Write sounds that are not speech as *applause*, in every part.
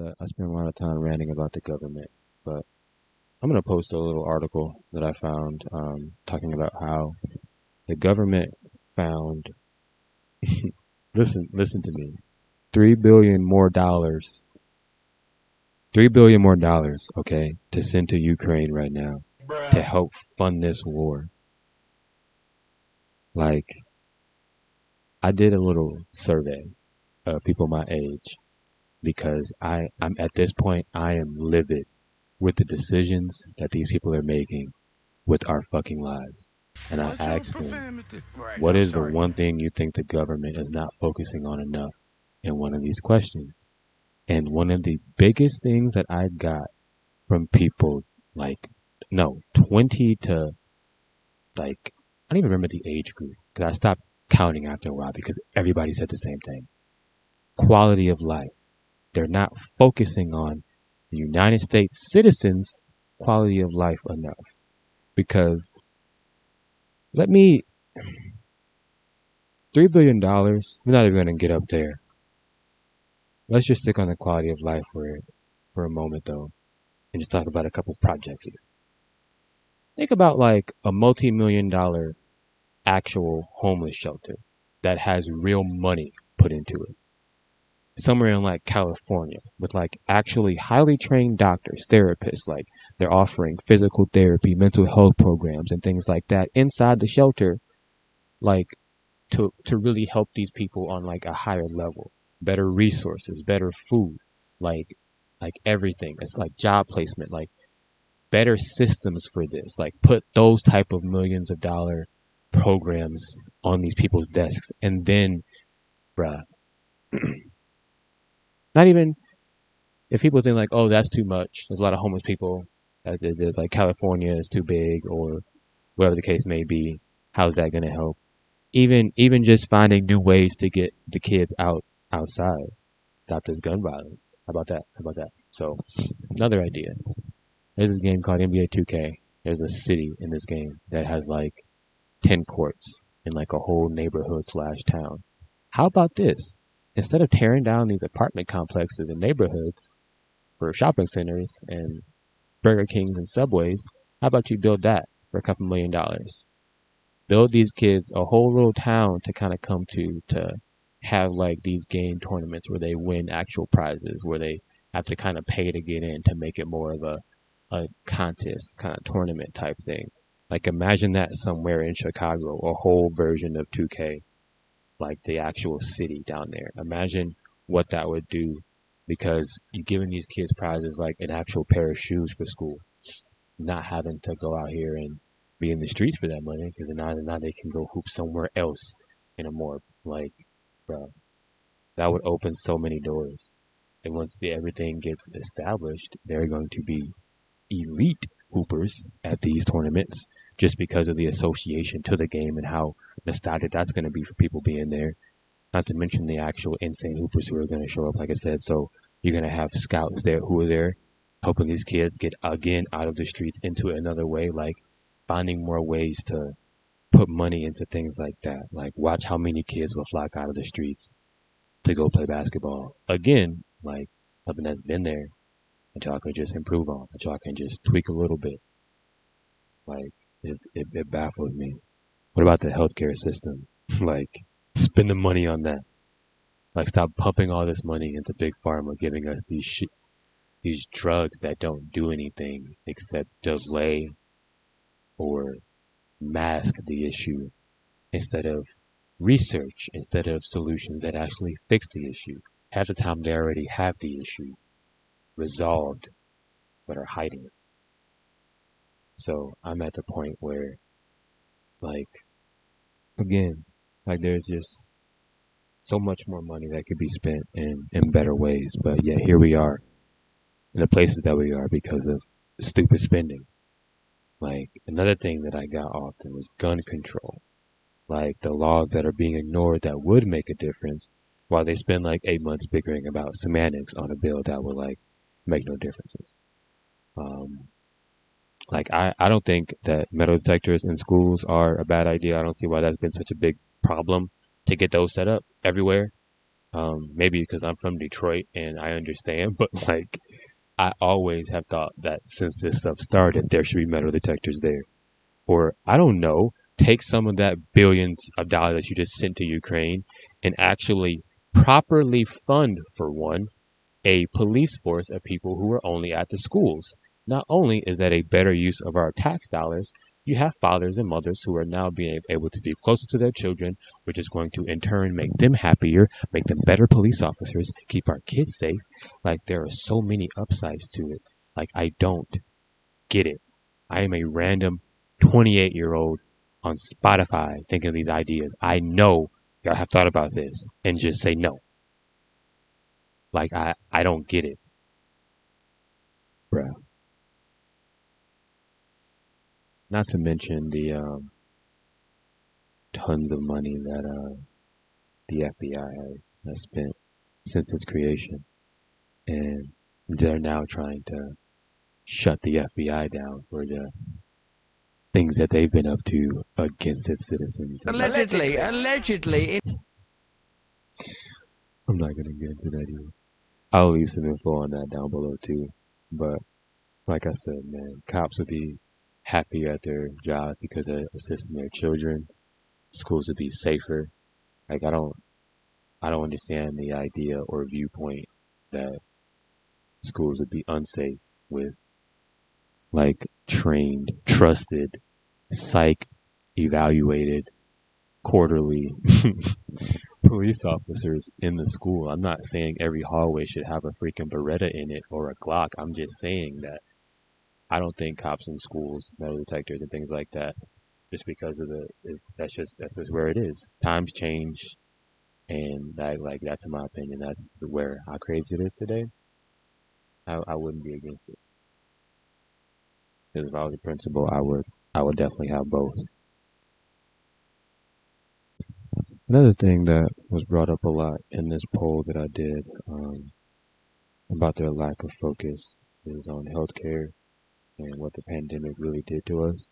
that I spend a lot of time ranting about the government, but I'm going to post a little article that I found um, talking about how the government found. *laughs* listen, listen to me. Three billion more dollars. Three billion more dollars, okay, to send to Ukraine right now Bruh. to help fund this war. Like, I did a little survey of people my age because I, I'm at this point, I am livid with the decisions that these people are making with our fucking lives. And I asked them, what is the one thing you think the government is not focusing on enough in one of these questions? And one of the biggest things that I got from people like, no, 20 to like, I don't even remember the age group because I stopped counting after a while because everybody said the same thing. Quality of life. They're not focusing on the United States citizens' quality of life enough. Because let me three billion dollars, we're not even gonna get up there. Let's just stick on the quality of life for for a moment though, and just talk about a couple projects here. Think about like a multi-million dollar actual homeless shelter that has real money put into it somewhere in like California with like actually highly trained doctors, therapists, like they're offering physical therapy, mental health programs and things like that inside the shelter, like to to really help these people on like a higher level. Better resources, better food, like like everything. It's like job placement, like better systems for this. Like put those type of millions of dollar programs on these people's desks and then bruh *clears throat* Not even if people think like, oh, that's too much. There's a lot of homeless people. Like California is too big, or whatever the case may be. How's that going to help? Even even just finding new ways to get the kids out outside, stop this gun violence. How about that? How about that? So another idea. There's this game called NBA 2K. There's a city in this game that has like ten courts in like a whole neighborhood slash town. How about this? Instead of tearing down these apartment complexes and neighborhoods for shopping centers and Burger Kings and Subways, how about you build that for a couple million dollars? Build these kids a whole little town to kind of come to to have like these game tournaments where they win actual prizes, where they have to kind of pay to get in to make it more of a a contest kind of tournament type thing. Like imagine that somewhere in Chicago, a whole version of 2K like the actual city down there. Imagine what that would do because you're giving these kids prizes like an actual pair of shoes for school, not having to go out here and be in the streets for that money because now, now they can go hoop somewhere else in a more like, bro, that would open so many doors. And once the, everything gets established, they're going to be elite hoopers at these tournaments just because of the association to the game and how nostalgic that's going to be for people being there. Not to mention the actual insane hoopers who are going to show up, like I said. So you're going to have scouts there who are there helping these kids get again out of the streets into another way, like finding more ways to put money into things like that. Like watch how many kids will flock out of the streets to go play basketball. Again, like something that's been there that y'all can just improve on, that y'all can just tweak a little bit. Like it, it, it baffles me. What about the healthcare system? *laughs* like, spend the money on that. Like, stop pumping all this money into big pharma, giving us these sh- these drugs that don't do anything except delay or mask the issue instead of research, instead of solutions that actually fix the issue. Half the time they already have the issue resolved, but are hiding it. So I'm at the point where, like, again, like there's just so much more money that could be spent in, in better ways. But yet here we are in the places that we are because of stupid spending. Like another thing that I got often was gun control. Like the laws that are being ignored that would make a difference while they spend like eight months bickering about semantics on a bill that would like make no differences. Um, like I, I don't think that metal detectors in schools are a bad idea. I don't see why that's been such a big problem to get those set up everywhere. Um, maybe because I'm from Detroit and I understand, *laughs* but like I always have thought that since this stuff started, there should be metal detectors there. Or I don't know, take some of that billions of dollars that you just sent to Ukraine and actually properly fund for one a police force of people who are only at the schools. Not only is that a better use of our tax dollars, you have fathers and mothers who are now being able to be closer to their children, which is going to in turn make them happier, make them better police officers, keep our kids safe. Like there are so many upsides to it. Like I don't get it. I am a random 28 year old on Spotify thinking of these ideas. I know y'all have thought about this and just say no. Like I, I don't get it. Bruh. Not to mention the um, tons of money that uh, the FBI has, has spent since its creation. And they're now trying to shut the FBI down for the things that they've been up to against its citizens. Allegedly, allegedly. *laughs* I'm not going to get into that either. I'll leave some info on that down below too. But like I said, man, cops would be happier at their job because they're assisting their children. Schools would be safer. Like I don't, I don't understand the idea or viewpoint that schools would be unsafe with like trained, trusted, psych evaluated quarterly *laughs* police officers in the school. I'm not saying every hallway should have a freaking Beretta in it or a Glock. I'm just saying that I don't think cops in schools, metal detectors, and things like that, just because of the that's just that's just where it is. Times change, and that like that's in my opinion. That's where how crazy it is today. I, I wouldn't be against it. Because if I was a principal, I would I would definitely have both. Another thing that was brought up a lot in this poll that I did um, about their lack of focus is on healthcare and what the pandemic really did to us.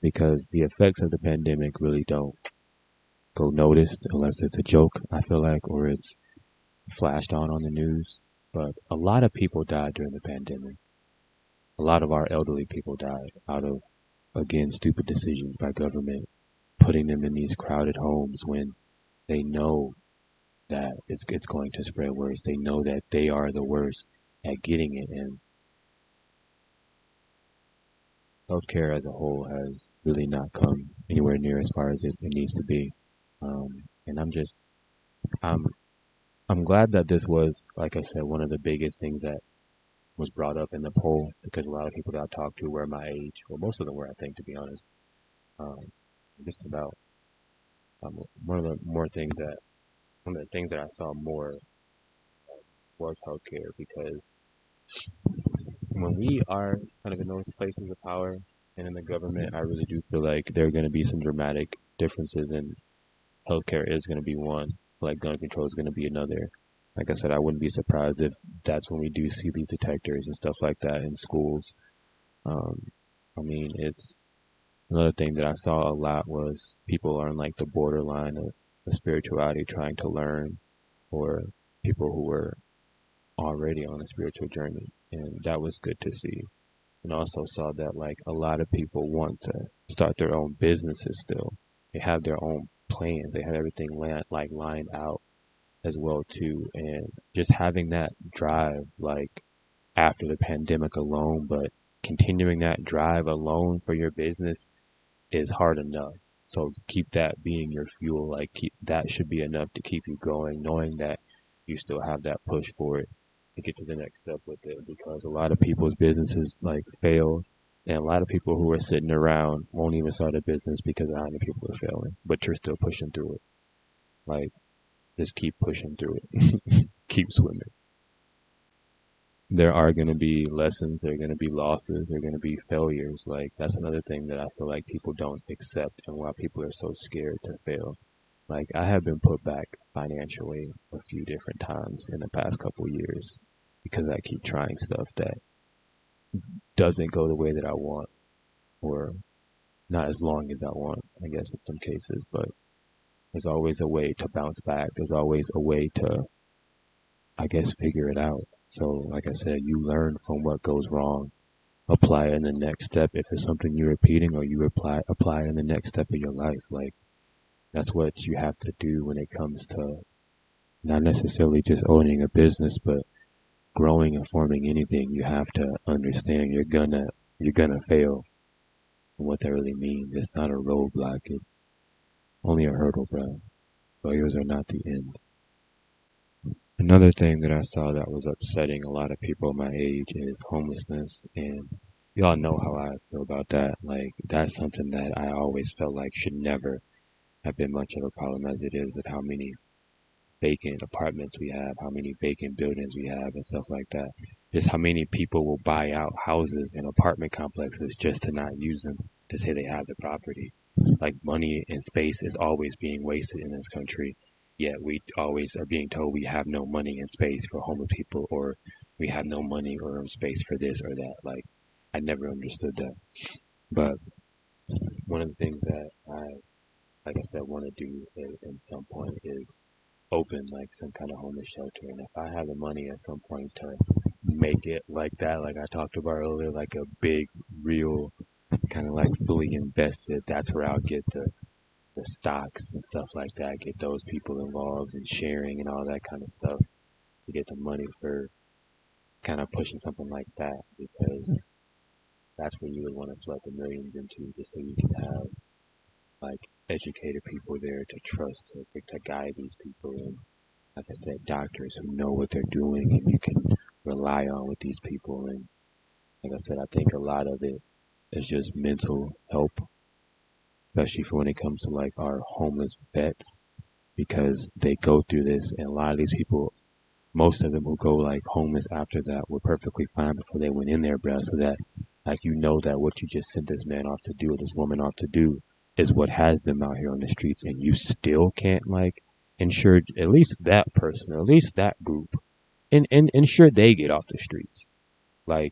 Because the effects of the pandemic really don't go noticed unless it's a joke, I feel like, or it's flashed on on the news. But a lot of people died during the pandemic. A lot of our elderly people died out of, again, stupid decisions by government, putting them in these crowded homes when they know that it's, it's going to spread worse. They know that they are the worst at getting it. And healthcare as a whole has really not come anywhere near as far as it, it needs to be. Um, and I'm just, I'm, I'm glad that this was, like I said, one of the biggest things that was brought up in the poll because a lot of people that I talked to were my age. Well, most of them were, I think, to be honest. Um, just about um, one of the more things that one of the things that I saw more uh, was healthcare because when we are kind of in those places of power and in the government, I really do feel like there are going to be some dramatic differences, and healthcare is going to be one. Like gun control is going to be another. Like I said, I wouldn't be surprised if that's when we do see these detectors and stuff like that in schools. Um, I mean, it's another thing that I saw a lot was people are on like the borderline of, of spirituality trying to learn, or people who were already on a spiritual journey and that was good to see. And also saw that like a lot of people want to start their own businesses still. They have their own plans. They have everything like lined out as well too. And just having that drive like after the pandemic alone, but continuing that drive alone for your business is hard enough. So keep that being your fuel. Like keep that should be enough to keep you going, knowing that you still have that push for it to get to the next step with it because a lot of people's businesses like fail and a lot of people who are sitting around won't even start a business because a lot of people are failing but you're still pushing through it. Like just keep pushing through it. *laughs* Keep swimming. There are going to be lessons there are going to be losses there are going to be failures. Like that's another thing that i feel like people don't accept and why people are so scared to fail. Like i have been put back financially a few different times in the past couple years because I keep trying stuff that doesn't go the way that I want or not as long as I want, I guess in some cases, but there's always a way to bounce back. There's always a way to, I guess, figure it out. So, like I said, you learn from what goes wrong, apply it in the next step. If it's something you're repeating, or you apply apply it in the next step of your life. Like that's what you have to do when it comes to not necessarily just owning a business, but growing and forming anything. You have to understand you're gonna you're gonna fail. And what that really means. It's not a roadblock. It's only a hurdle, bro. Failures are not the end. Another thing that I saw that was upsetting a lot of people my age is homelessness, and y'all know how I feel about that. Like that's something that I always felt like should never have been much of a problem as it is with how many vacant apartments we have, how many vacant buildings we have, and stuff like that. Just how many people will buy out houses and apartment complexes just to not use them to say they have the property. Like money and space is always being wasted in this country yet we always are being told we have no money and space for homeless people or we have no money or space for this or that. Like I never understood that. But one of the things that I, like I said, want to do at some point is open like some kind of homeless shelter. And if I have the money at some point to make it like that, like I talked about earlier, like a big, real, kind of like fully invested, that's where I'll get the the stocks and stuff like that, get those people involved and sharing and all that kind of stuff to get the money for kind of pushing something like that because that's where you would want to flood the millions into just so you can have like educated people there to trust to, to guide these people and like I said, doctors who know what they're doing and you can rely on with these people. And like I said, I think a lot of it is just mental help especially for when it comes to like our homeless vets because they go through this. And a lot of these people most of them will go like homeless after that. Were perfectly fine before they went in there bro so that like you know that what you just sent this man off to do this woman off to do is what has them out here on the streets and you still can't like ensure at least that person or at least that group and, and ensure they get off the streets. Like